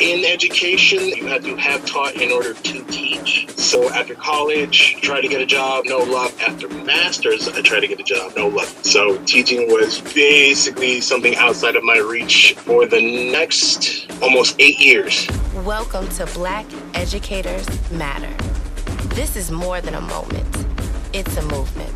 In education, you have to have taught in order to teach. So after college, try to get a job, no luck. After master's, I tried to get a job, no luck. So teaching was basically something outside of my reach for the next almost eight years. Welcome to Black Educators Matter. This is more than a moment, it's a movement.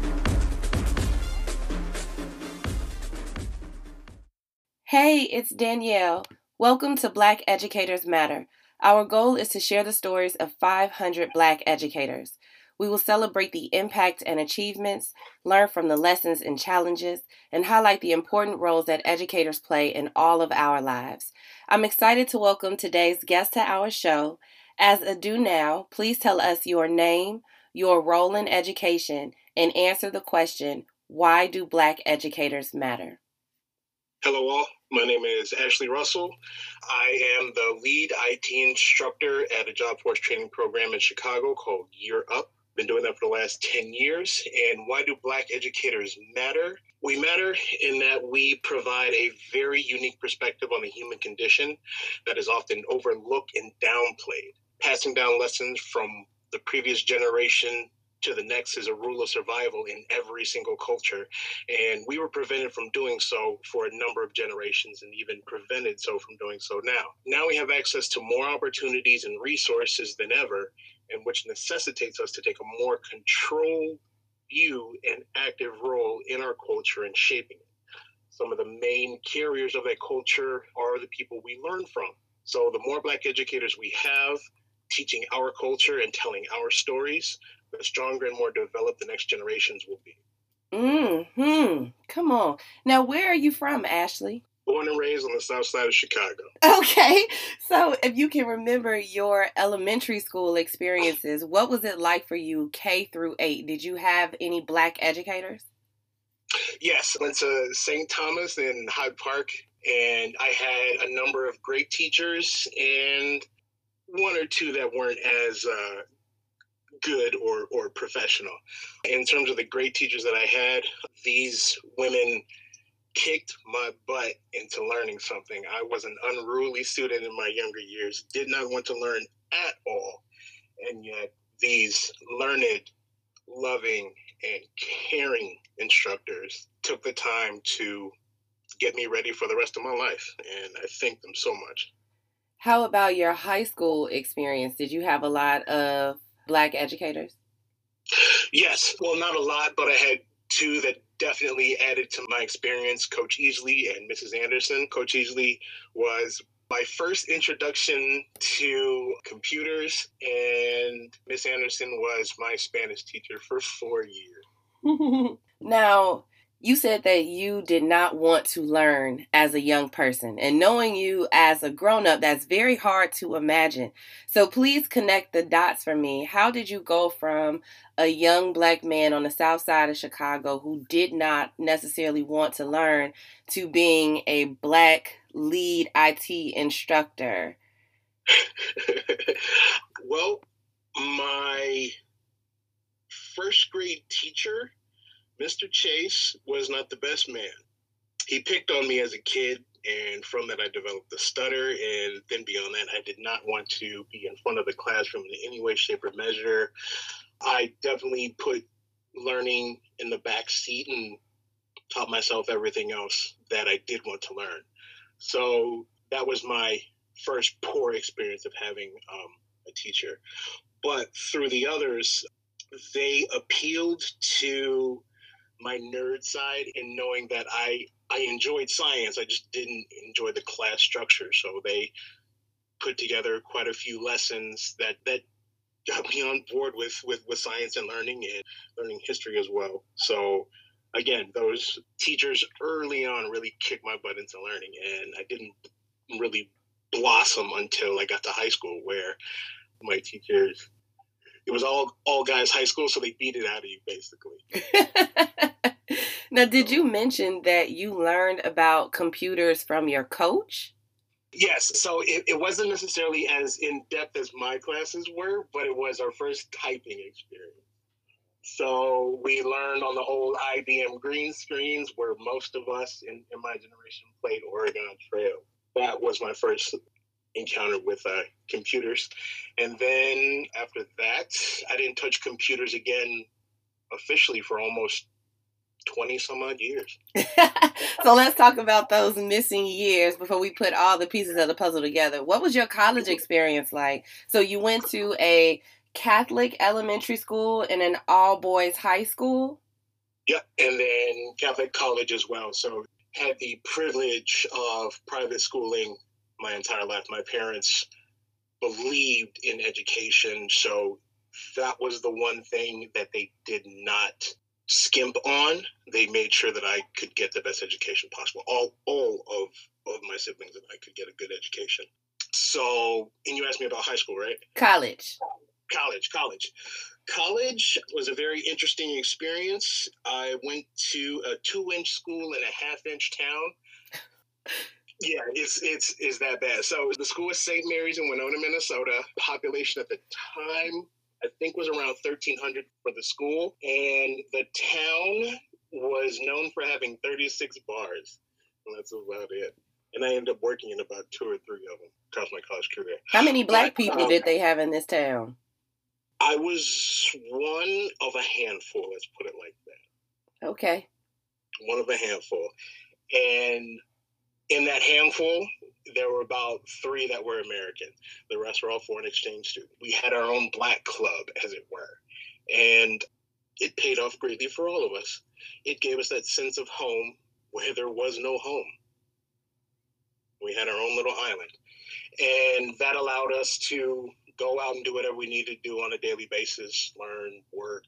Hey, it's Danielle. Welcome to Black Educators Matter. Our goal is to share the stories of 500 Black educators. We will celebrate the impact and achievements, learn from the lessons and challenges, and highlight the important roles that educators play in all of our lives. I'm excited to welcome today's guest to our show. As a do now, please tell us your name, your role in education, and answer the question why do Black educators matter? Hello, all. My name is Ashley Russell. I am the lead IT instructor at a job force training program in Chicago called Year Up. Been doing that for the last 10 years. And why do Black educators matter? We matter in that we provide a very unique perspective on the human condition that is often overlooked and downplayed. Passing down lessons from the previous generation to the next is a rule of survival in every single culture. And we were prevented from doing so for a number of generations and even prevented so from doing so now. Now we have access to more opportunities and resources than ever, and which necessitates us to take a more controlled view and active role in our culture and shaping it. Some of the main carriers of that culture are the people we learn from. So the more Black educators we have, teaching our culture and telling our stories, the stronger and more developed the next generations will be. Hmm. Come on. Now, where are you from, Ashley? Born and raised on the south side of Chicago. Okay. So, if you can remember your elementary school experiences, what was it like for you K through 8? Did you have any black educators? Yes, I went to St. Thomas in Hyde Park and I had a number of great teachers and one or two that weren't as uh, good or or professional. In terms of the great teachers that I had, these women kicked my butt into learning something. I was an unruly student in my younger years, did not want to learn at all. And yet these learned, loving, and caring instructors took the time to get me ready for the rest of my life. And I thank them so much. How about your high school experience? Did you have a lot of black educators? Yes. Well, not a lot, but I had two that definitely added to my experience Coach Easley and Mrs. Anderson. Coach Easley was my first introduction to computers, and Miss Anderson was my Spanish teacher for four years. now, you said that you did not want to learn as a young person. And knowing you as a grown up, that's very hard to imagine. So please connect the dots for me. How did you go from a young black man on the south side of Chicago who did not necessarily want to learn to being a black lead IT instructor? well, my first grade teacher Mr. Chase was not the best man. He picked on me as a kid, and from that, I developed a stutter. And then beyond that, I did not want to be in front of the classroom in any way, shape, or measure. I definitely put learning in the back seat and taught myself everything else that I did want to learn. So that was my first poor experience of having um, a teacher. But through the others, they appealed to my nerd side and knowing that I I enjoyed science. I just didn't enjoy the class structure. So they put together quite a few lessons that that got me on board with with with science and learning and learning history as well. So again, those teachers early on really kicked my butt into learning, and I didn't really blossom until I got to high school, where my teachers it was all all guys high school, so they beat it out of you basically. now, did you mention that you learned about computers from your coach? Yes, so it, it wasn't necessarily as in depth as my classes were, but it was our first typing experience. So we learned on the old IBM green screens where most of us in, in my generation played Oregon Trail. That was my first encountered with uh, computers. And then after that, I didn't touch computers again officially for almost 20 some odd years. so let's talk about those missing years before we put all the pieces of the puzzle together. What was your college experience like? So you went to a Catholic elementary school and an all boys high school? Yep, and then Catholic college as well. So had the privilege of private schooling my entire life. My parents believed in education, so that was the one thing that they did not skimp on. They made sure that I could get the best education possible. All all of of my siblings and I could get a good education. So, and you asked me about high school, right? College. College, college. College was a very interesting experience. I went to a two inch school in a half inch town. Yeah, it's it's it's that bad. So the school was St. Mary's in Winona, Minnesota. Population at the time, I think, was around thirteen hundred for the school, and the town was known for having thirty six bars. And that's about it. And I ended up working in about two or three of them across my college career. How many black but, people um, did they have in this town? I was one of a handful. Let's put it like that. Okay. One of a handful, and in that handful, there were about three that were American. The rest were all foreign exchange students. We had our own black club, as it were. And it paid off greatly for all of us. It gave us that sense of home where there was no home. We had our own little island. And that allowed us to go out and do whatever we needed to do on a daily basis learn, work,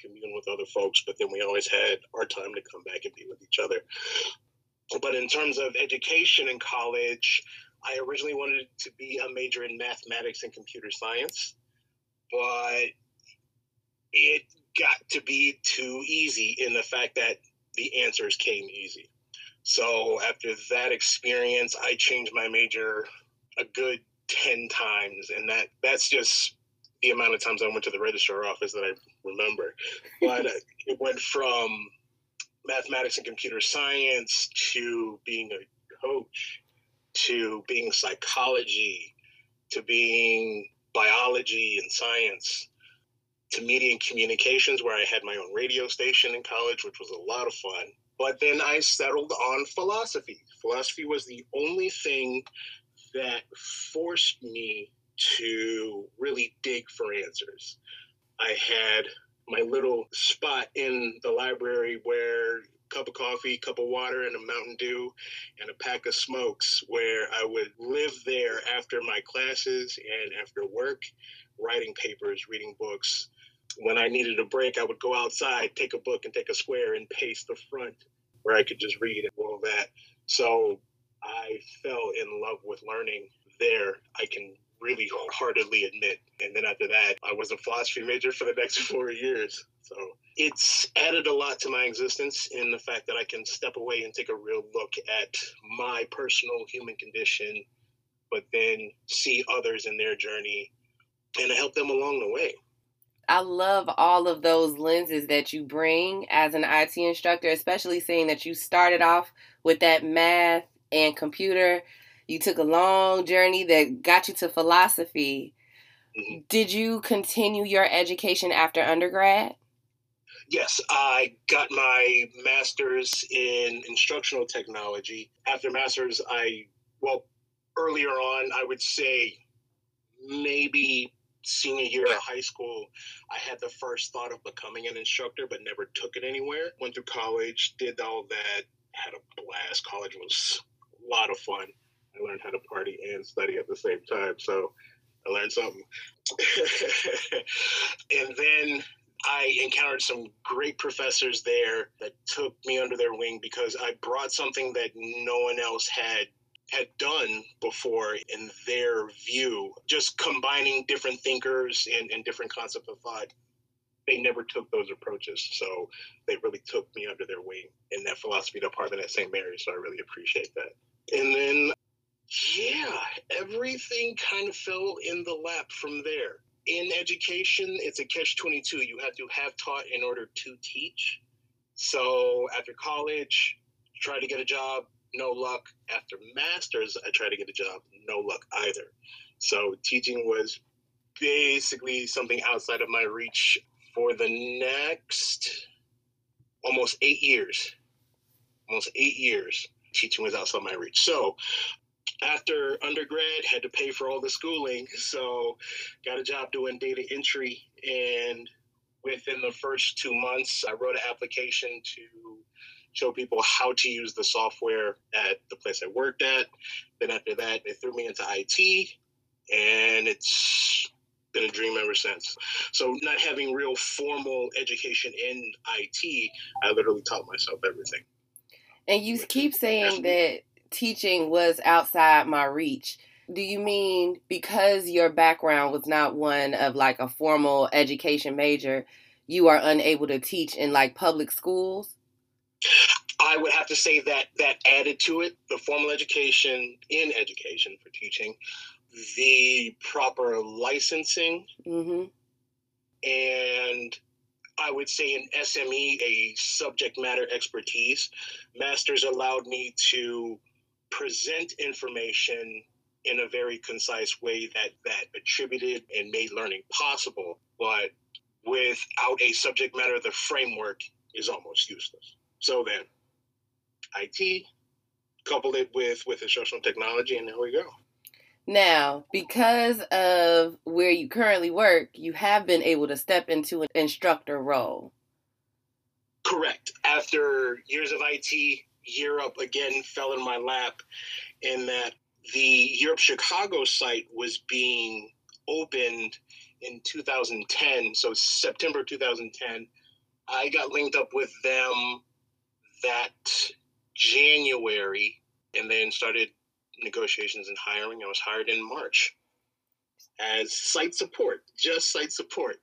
commune with other folks. But then we always had our time to come back and be with each other. But in terms of education in college, I originally wanted to be a major in mathematics and computer science, but it got to be too easy in the fact that the answers came easy. So after that experience, I changed my major a good 10 times and that that's just the amount of times I went to the registrar office that I remember. But it went from mathematics and computer science to being a coach to being psychology to being biology and science to media and communications where i had my own radio station in college which was a lot of fun. But then i settled on philosophy. Philosophy was the only thing that forced me to really dig for answers. I had my little spot in the library where cup of coffee, cup of water, and a Mountain Dew, and a pack of smokes, where I would live there after my classes and after work, writing papers, reading books. When I needed a break, I would go outside, take a book, and take a square and pace the front where I could just read and all that. So I fell in love with learning there. I can really heartedly admit. And then after that, I was a philosophy major for the next four years. So it's added a lot to my existence in the fact that I can step away and take a real look at my personal human condition, but then see others in their journey and help them along the way. I love all of those lenses that you bring as an IT instructor, especially seeing that you started off with that math and computer you took a long journey that got you to philosophy. Mm-hmm. Did you continue your education after undergrad? Yes, I got my master's in instructional technology. After master's, I, well, earlier on, I would say maybe senior year of high school, I had the first thought of becoming an instructor, but never took it anywhere. Went through college, did all that, had a blast. College was a lot of fun. I learned how to party and study at the same time. So I learned something. and then I encountered some great professors there that took me under their wing because I brought something that no one else had had done before in their view, just combining different thinkers and, and different concepts of thought. They never took those approaches. So they really took me under their wing in that philosophy department at St. Mary's. So I really appreciate that. And then yeah, everything kind of fell in the lap from there. In education, it's a catch 22. You have to have taught in order to teach. So after college, try to get a job, no luck. After master's, I tried to get a job, no luck either. So teaching was basically something outside of my reach for the next almost eight years. Almost eight years, teaching was outside my reach. So after undergrad, had to pay for all the schooling. So got a job doing data entry. And within the first two months, I wrote an application to show people how to use the software at the place I worked at. Then after that, they threw me into IT, and it's been a dream ever since. So, not having real formal education in IT, I literally taught myself everything. And you keep saying that teaching was outside my reach. Do you mean because your background was not one of like a formal education major, you are unable to teach in like public schools? I would have to say that that added to it the formal education in education for teaching, the proper licensing, mm-hmm. and I would say an SME, a subject matter expertise. Masters allowed me to present information in a very concise way that that attributed and made learning possible but without a subject matter the framework is almost useless. So then it coupled it with with instructional technology and there we go. Now because of where you currently work you have been able to step into an instructor role. Correct. After years of it Year Up again fell in my lap in that the Year Up Chicago site was being opened in 2010. So September 2010, I got linked up with them that January and then started negotiations and hiring. I was hired in March as site support, just site support.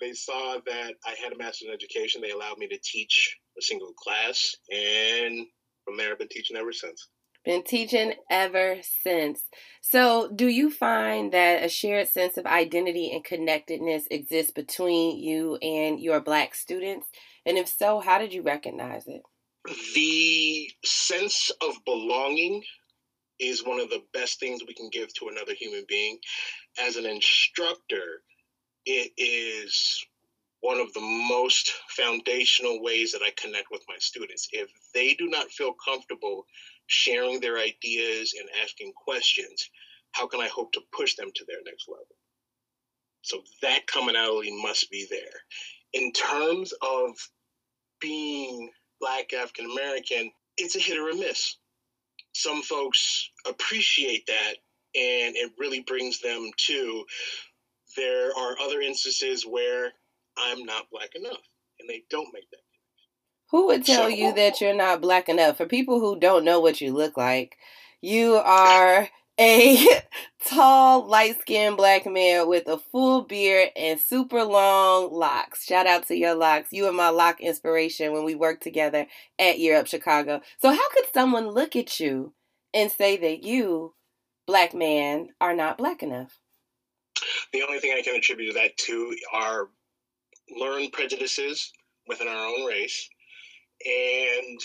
They saw that I had a master's in education. They allowed me to teach a single class, and from there, I've been teaching ever since. Been teaching ever since. So, do you find that a shared sense of identity and connectedness exists between you and your Black students? And if so, how did you recognize it? The sense of belonging is one of the best things we can give to another human being. As an instructor, it is one of the most foundational ways that I connect with my students. If they do not feel comfortable sharing their ideas and asking questions, how can I hope to push them to their next level? So that commonality must be there. In terms of being Black African American, it's a hit or a miss. Some folks appreciate that and it really brings them to. There are other instances where I'm not black enough. And they don't make that Who would tell so, you that you're not black enough? For people who don't know what you look like, you are a tall, light skinned black man with a full beard and super long locks. Shout out to your locks. You are my lock inspiration when we worked together at Year Up Chicago. So, how could someone look at you and say that you, black man, are not black enough? The only thing I can attribute that to are learned prejudices within our own race and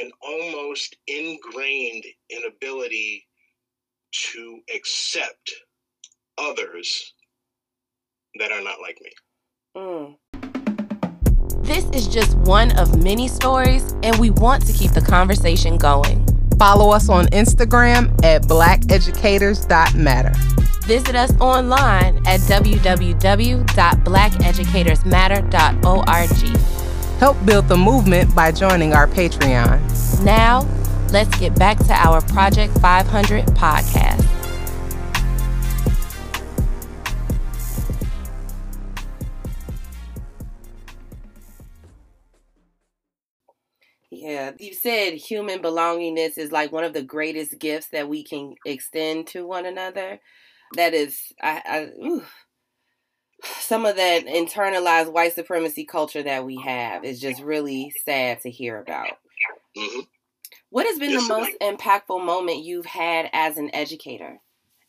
an almost ingrained inability to accept others that are not like me. Mm. This is just one of many stories, and we want to keep the conversation going. Follow us on Instagram at blackeducators.matter. Visit us online at www.blackeducatorsmatter.org. Help build the movement by joining our Patreon. Now, let's get back to our Project 500 podcast. Yeah, you said human belongingness is like one of the greatest gifts that we can extend to one another that is I, I some of that internalized white supremacy culture that we have is just really sad to hear about. Mm-hmm. What has been yes, the most impactful moment you've had as an educator?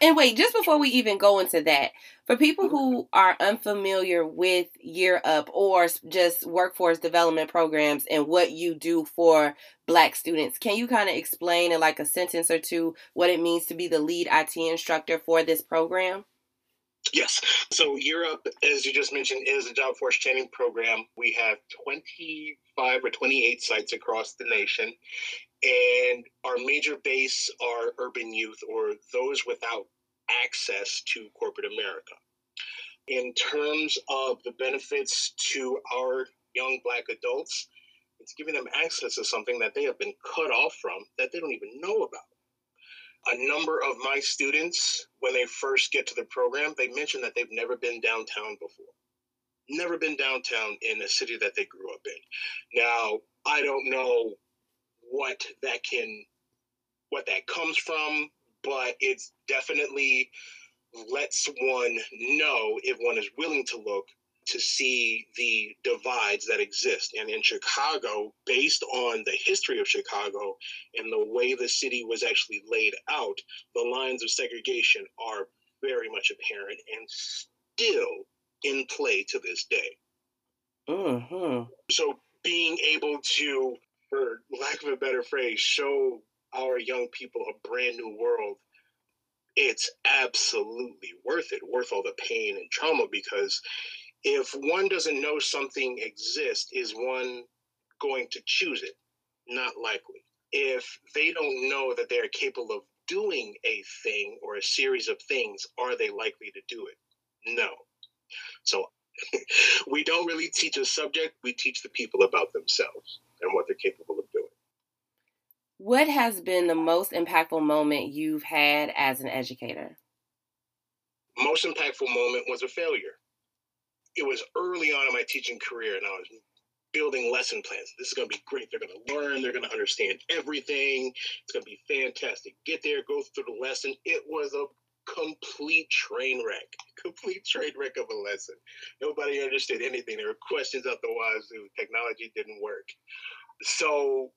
And wait, just before we even go into that, for people mm-hmm. who are unfamiliar with Year Up or just workforce development programs and what you do for Black students, can you kind of explain in like a sentence or two what it means to be the lead IT instructor for this program? Yes. So Year Up, as you just mentioned, is a job force training program. We have 25 or 28 sites across the nation. And our major base are urban youth or those without access to corporate America. In terms of the benefits to our young Black adults, it's giving them access to something that they have been cut off from that they don't even know about. A number of my students, when they first get to the program, they mention that they've never been downtown before. Never been downtown in a city that they grew up in. Now, I don't know what that can what that comes from, but it's definitely lets one know if one is willing to look to see the divides that exist. And in Chicago, based on the history of Chicago and the way the city was actually laid out, the lines of segregation are very much apparent and still in play to this day. Uh-huh. So being able to, for lack of a better phrase, show our young people a brand new world it's absolutely worth it, worth all the pain and trauma because if one doesn't know something exists, is one going to choose it? Not likely. If they don't know that they're capable of doing a thing or a series of things, are they likely to do it? No. So we don't really teach a subject, we teach the people about themselves and what they're capable of doing. What has been the most impactful moment you've had as an educator? Most impactful moment was a failure it was early on in my teaching career, and I was building lesson plans. This is going to be great. They're going to learn. They're going to understand everything. It's going to be fantastic. Get there, go through the lesson. It was a complete train wreck, complete train wreck of a lesson. Nobody understood anything. There were questions out the wazoo. Technology didn't work. So,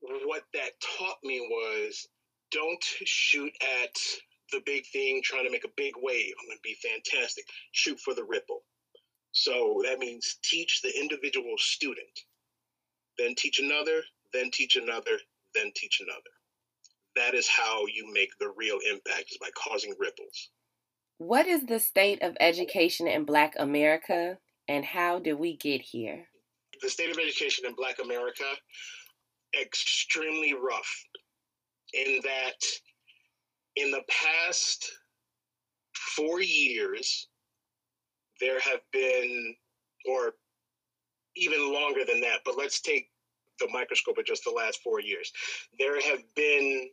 what that taught me was don't shoot at the big thing, trying to make a big wave. I'm going to be fantastic. Shoot for the ripple. So that means teach the individual student, then teach another, then teach another, then teach another. That is how you make the real impact is by causing ripples. What is the state of education in Black America and how did we get here? The state of education in Black America, extremely rough in that in the past four years, there have been, or even longer than that, but let's take the microscope of just the last four years. There have been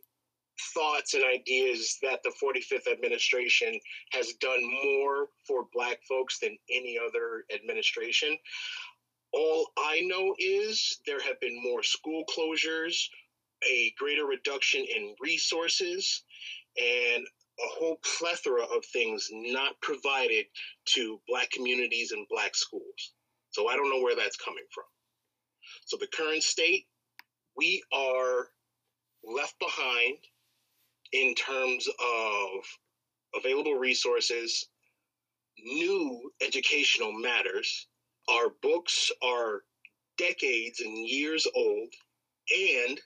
thoughts and ideas that the 45th administration has done more for Black folks than any other administration. All I know is there have been more school closures, a greater reduction in resources, and a whole plethora of things not provided to black communities and black schools. So I don't know where that's coming from. So the current state, we are left behind in terms of available resources, new educational matters. Our books are decades and years old and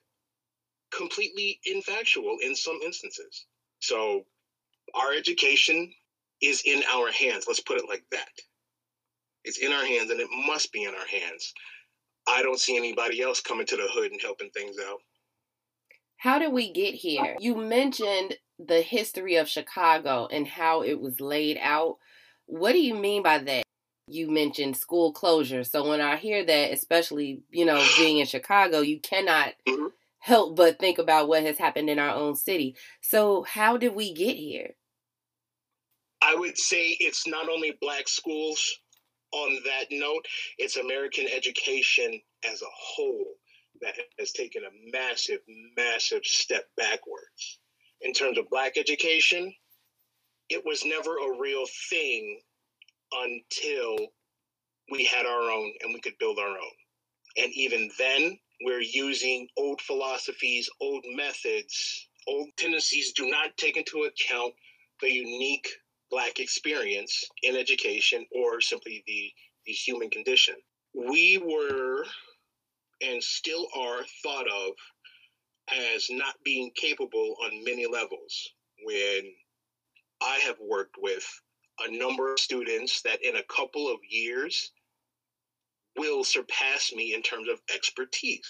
completely infactual in some instances. So our education is in our hands. Let's put it like that. It's in our hands and it must be in our hands. I don't see anybody else coming to the hood and helping things out. How did we get here? You mentioned the history of Chicago and how it was laid out. What do you mean by that? You mentioned school closure. So when I hear that, especially, you know, being in Chicago, you cannot mm-hmm. help but think about what has happened in our own city. So how did we get here? I would say it's not only black schools on that note, it's American education as a whole that has taken a massive, massive step backwards. In terms of black education, it was never a real thing until we had our own and we could build our own. And even then, we're using old philosophies, old methods, old tendencies do not take into account the unique Black experience in education or simply the, the human condition. We were and still are thought of as not being capable on many levels when I have worked with a number of students that in a couple of years will surpass me in terms of expertise.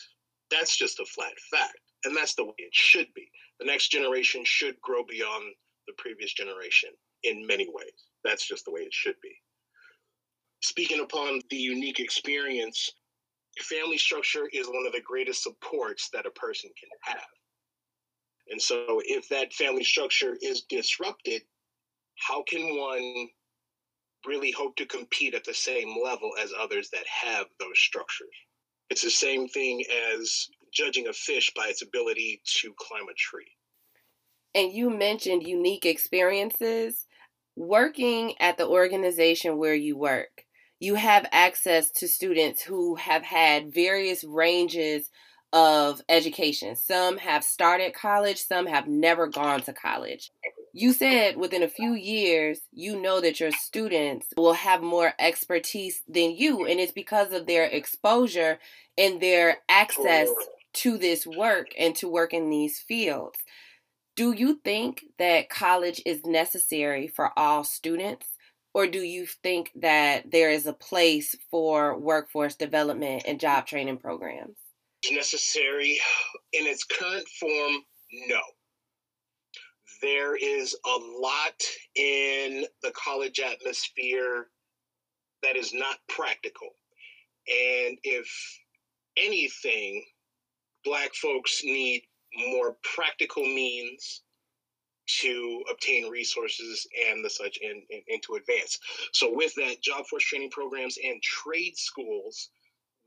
That's just a flat fact. And that's the way it should be. The next generation should grow beyond the previous generation in many ways. That's just the way it should be. Speaking upon the unique experience, family structure is one of the greatest supports that a person can have. And so, if that family structure is disrupted, how can one really hope to compete at the same level as others that have those structures? It's the same thing as judging a fish by its ability to climb a tree. And you mentioned unique experiences. Working at the organization where you work, you have access to students who have had various ranges of education. Some have started college, some have never gone to college. You said within a few years, you know that your students will have more expertise than you, and it's because of their exposure and their access to this work and to work in these fields. Do you think that college is necessary for all students? Or do you think that there is a place for workforce development and job training programs? necessary in its current form, no. There is a lot in the college atmosphere that is not practical. And if anything, Black folks need more practical means to obtain resources and the such and, and, and to advance. So, with that, job force training programs and trade schools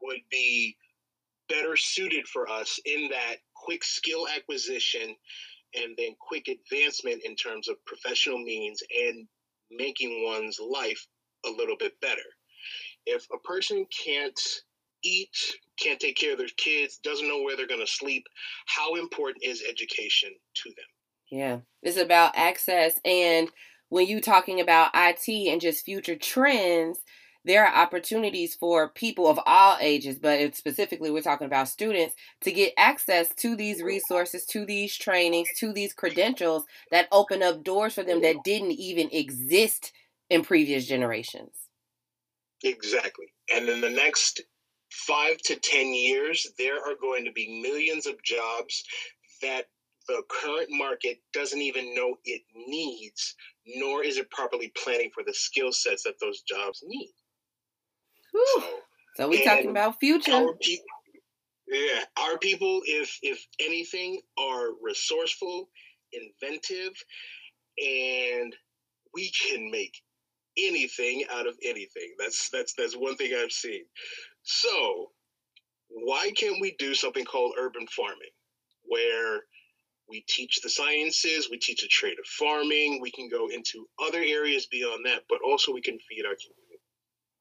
would be better suited for us in that quick skill acquisition and then quick advancement in terms of professional means and making one's life a little bit better. If a person can't eat, can't take care of their kids, doesn't know where they're going to sleep, how important is education to them? Yeah, it's about access. And when you talking about IT and just future trends, there are opportunities for people of all ages, but specifically we're talking about students to get access to these resources, to these trainings, to these credentials that open up doors for them that didn't even exist in previous generations. Exactly. And in the next five to 10 years, there are going to be millions of jobs that the current market doesn't even know it needs, nor is it properly planning for the skill sets that those jobs need. So, so we talking about future. Our people, yeah, our people, if if anything, are resourceful, inventive, and we can make anything out of anything. That's that's that's one thing I've seen. So, why can't we do something called urban farming, where we teach the sciences, we teach the trade of farming, we can go into other areas beyond that, but also we can feed our community.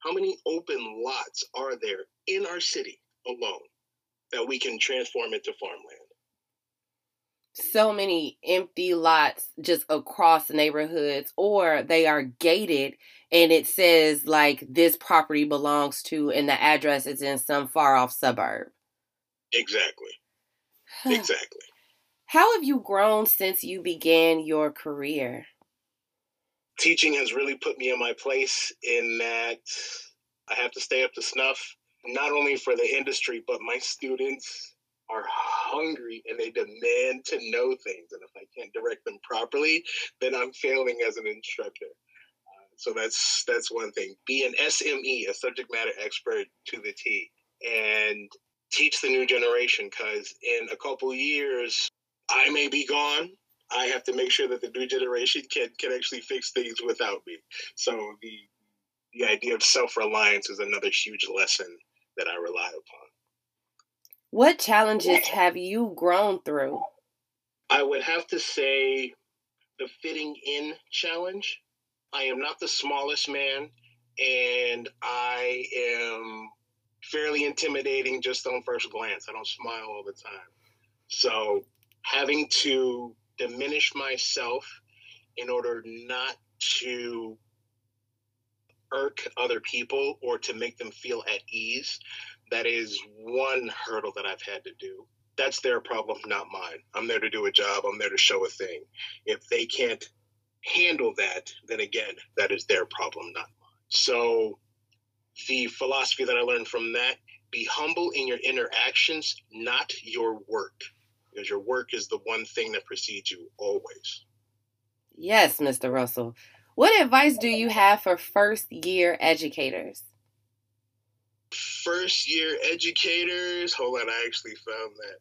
How many open lots are there in our city alone that we can transform into farmland? So many empty lots just across neighborhoods, or they are gated and it says like this property belongs to, and the address is in some far off suburb. Exactly. exactly. How have you grown since you began your career? teaching has really put me in my place in that I have to stay up to snuff, not only for the industry, but my students are hungry and they demand to know things. And if I can't direct them properly, then I'm failing as an instructor. Uh, so that's that's one thing. Be an SME, a subject matter expert to the T, and teach the new generation. Because in a couple years, I may be gone, I have to make sure that the new generation can can actually fix things without me. So the the idea of self reliance is another huge lesson that I rely upon. What challenges have you grown through? I would have to say the fitting in challenge. I am not the smallest man, and I am fairly intimidating just on first glance. I don't smile all the time. So having to diminish myself in order not to irk other people or to make them feel at ease. That is one hurdle that I've had to do. That's their problem, not mine. I'm there to do a job, I'm there to show a thing. If they can't handle that, then again, that is their problem, not mine. So the philosophy that I learned from that be humble in your interactions, not your work, because your work is the one thing that precedes you always. Yes, Mr. Russell. What advice do you have for first year educators? First year educators, hold on, I actually found that.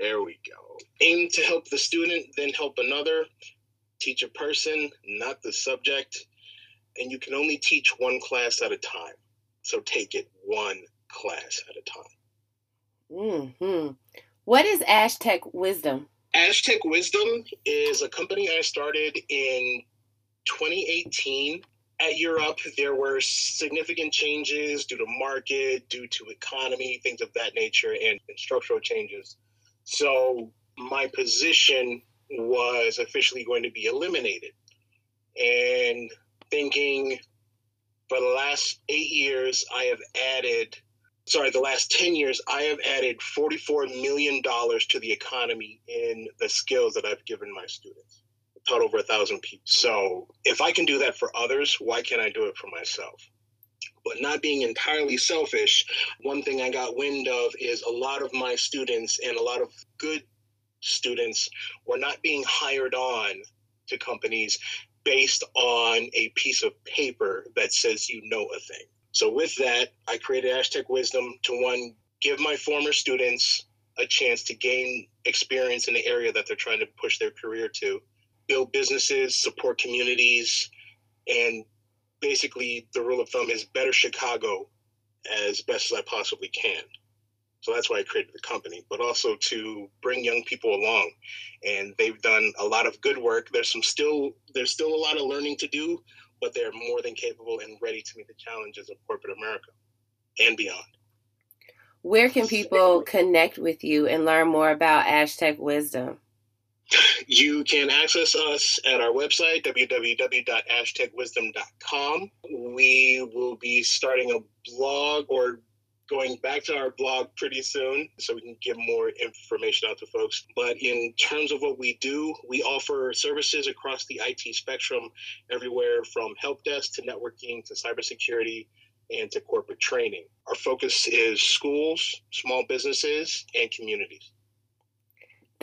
There we go. Aim to help the student, then help another. Teach a person, not the subject. And you can only teach one class at a time. So take it one class at a time. Hmm. What is Aztec Wisdom? Aztec Wisdom is a company I started in 2018. At Year Up, there were significant changes due to market, due to economy, things of that nature, and, and structural changes. So my position was officially going to be eliminated. And thinking for the last eight years, I have added, sorry, the last 10 years, I have added $44 million to the economy in the skills that I've given my students. Taught over a thousand people. So if I can do that for others, why can't I do it for myself? But not being entirely selfish, one thing I got wind of is a lot of my students and a lot of good students were not being hired on to companies based on a piece of paper that says you know a thing. So with that, I created Aztec Wisdom to one, give my former students a chance to gain experience in the area that they're trying to push their career to, build businesses, support communities, and basically the rule of thumb is better Chicago as best as I possibly can. So that's why I created the company, but also to bring young people along. And they've done a lot of good work. There's some still there's still a lot of learning to do, but they're more than capable and ready to meet the challenges of corporate America and beyond. Where can people connect with you and learn more about Aztec Wisdom? You can access us at our website, www.aztecwisdom.com. We will be starting a blog or going back to our blog pretty soon so we can give more information out to folks. But in terms of what we do, we offer services across the IT spectrum, everywhere from help desk to networking to cybersecurity and to corporate training. Our focus is schools, small businesses, and communities.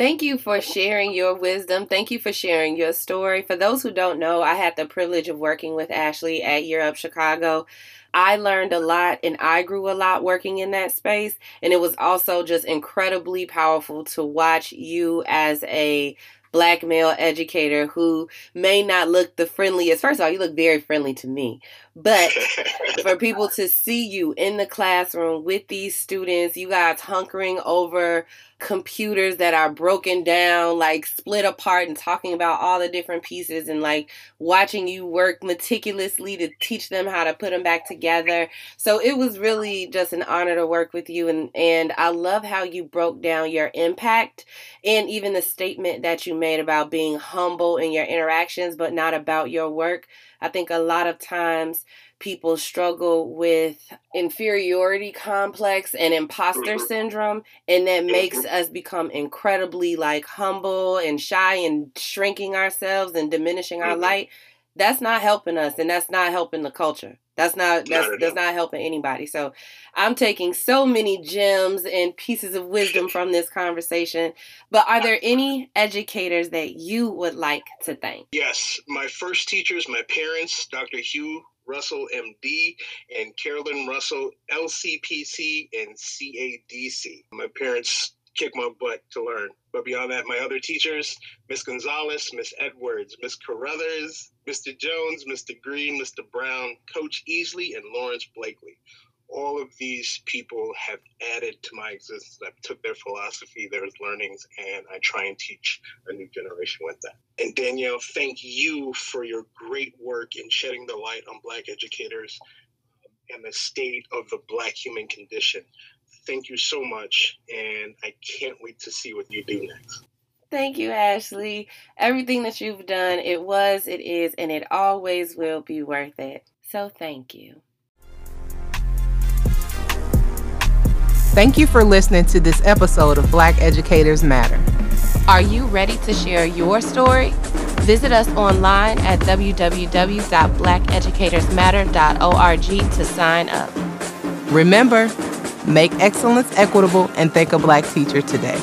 Thank you for sharing your wisdom. Thank you for sharing your story. For those who don't know, I had the privilege of working with Ashley at Year Up Chicago. I learned a lot and I grew a lot working in that space. And it was also just incredibly powerful to watch you as a black male educator who may not look the friendliest. First of all, you look very friendly to me. But for people to see you in the classroom with these students, you guys hunkering over computers that are broken down, like split apart, and talking about all the different pieces, and like watching you work meticulously to teach them how to put them back together. So it was really just an honor to work with you, and and I love how you broke down your impact and even the statement that you made about being humble in your interactions, but not about your work. I think a lot of times people struggle with inferiority complex and imposter mm-hmm. syndrome and that makes mm-hmm. us become incredibly like humble and shy and shrinking ourselves and diminishing our mm-hmm. light that's not helping us and that's not helping the culture that's not that's that's not helping anybody so i'm taking so many gems and pieces of wisdom from this conversation but are there any educators that you would like to thank yes my first teachers my parents dr hugh Russell, MD, and Carolyn Russell, LCPC and CADC. My parents kicked my butt to learn. But beyond that, my other teachers, Miss Gonzalez, Miss Edwards, Miss Carruthers, Mr. Jones, Mr. Green, Mr. Brown, Coach Easley, and Lawrence Blakely all of these people have added to my existence. I've took their philosophy, their learnings, and I try and teach a new generation with that. And Danielle, thank you for your great work in shedding the light on Black educators and the state of the Black human condition. Thank you so much, and I can't wait to see what you do next. Thank you, Ashley. Everything that you've done, it was, it is, and it always will be worth it. So thank you. Thank you for listening to this episode of Black Educators Matter. Are you ready to share your story? Visit us online at www.blackeducatorsmatter.org to sign up. Remember, make excellence equitable and thank a Black teacher today.